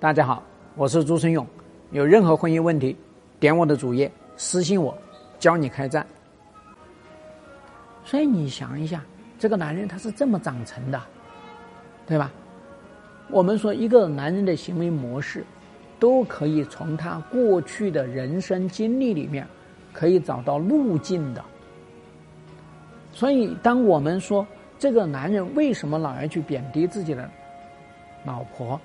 大家好，我是朱春勇。有任何婚姻问题，点我的主页私信我，教你开战。所以你想一下，这个男人他是这么长成的，对吧？我们说一个男人的行为模式，都可以从他过去的人生经历里面可以找到路径的。所以，当我们说这个男人为什么老爱去贬低自己的老婆？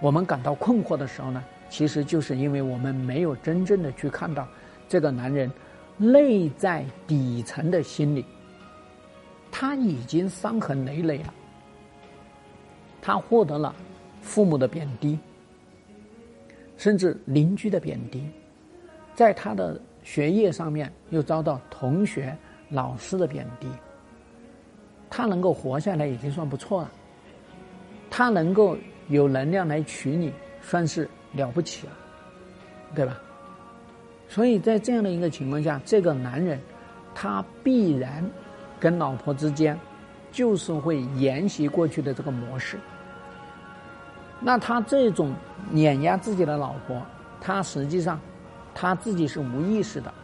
我们感到困惑的时候呢，其实就是因为我们没有真正的去看到这个男人内在底层的心理，他已经伤痕累累了，他获得了父母的贬低，甚至邻居的贬低，在他的学业上面又遭到同学、老师的贬低，他能够活下来已经算不错了，他能够。有能量来娶你，算是了不起了，对吧？所以在这样的一个情况下，这个男人他必然跟老婆之间就是会沿袭过去的这个模式。那他这种碾压自己的老婆，他实际上他自己是无意识的。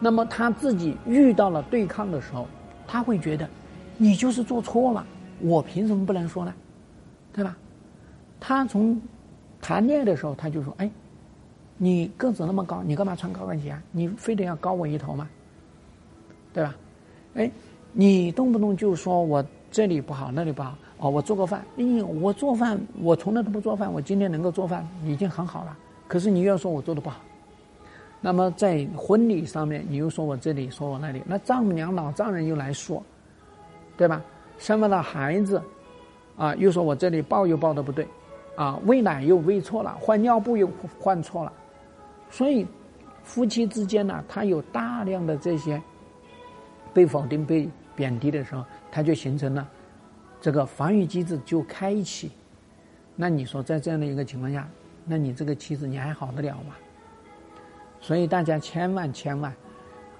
那么他自己遇到了对抗的时候，他会觉得你就是做错了，我凭什么不能说呢？对吧？他从谈恋爱的时候他就说：“哎，你个子那么高，你干嘛穿高跟鞋啊？你非得要高我一头吗？对吧？哎，你动不动就说我这里不好那里不好哦，我做个饭，哎，我做饭我从来都不做饭，我今天能够做饭已经很好了。可是你又要说我做的不好，那么在婚礼上面你又说我这里说我那里，那丈母娘老丈人又来说，对吧？生了孩子。”啊，又说我这里抱又抱的不对，啊，喂奶又喂错了，换尿布又换错了，所以夫妻之间呢，他有大量的这些被否定、被贬低的时候，他就形成了这个防御机制就开启。那你说在这样的一个情况下，那你这个妻子你还好得了吗？所以大家千万千万，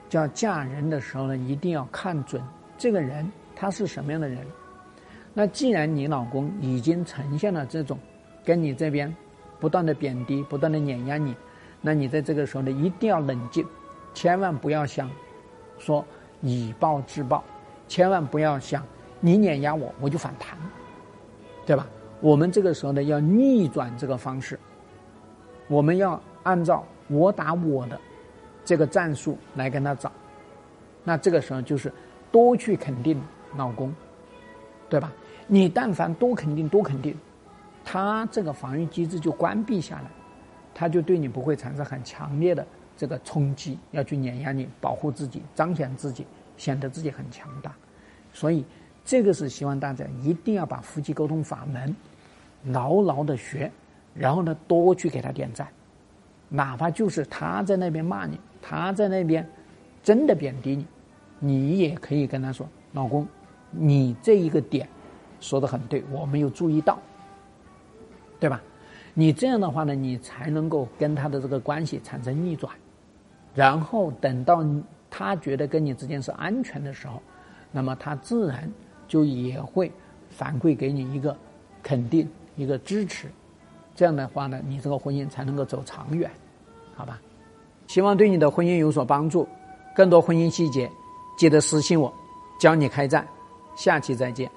叫嫁人的时候呢，一定要看准这个人他是什么样的人。那既然你老公已经呈现了这种跟你这边不断的贬低、不断的碾压你，那你在这个时候呢，一定要冷静，千万不要想说以暴制暴，千万不要想你碾压我我就反弹，对吧？我们这个时候呢要逆转这个方式，我们要按照我打我的这个战术来跟他找，那这个时候就是多去肯定老公。对吧？你但凡多肯定多肯定，他这个防御机制就关闭下来，他就对你不会产生很强烈的这个冲击，要去碾压你，保护自己，彰显自己，显得自己很强大。所以这个是希望大家一定要把夫妻沟通法门牢牢的学，然后呢多去给他点赞，哪怕就是他在那边骂你，他在那边真的贬低你，你也可以跟他说，老公。你这一个点说的很对，我没有注意到，对吧？你这样的话呢，你才能够跟他的这个关系产生逆转，然后等到他觉得跟你之间是安全的时候，那么他自然就也会反馈给你一个肯定、一个支持。这样的话呢，你这个婚姻才能够走长远，好吧？希望对你的婚姻有所帮助。更多婚姻细节，记得私信我，教你开战。下期再见。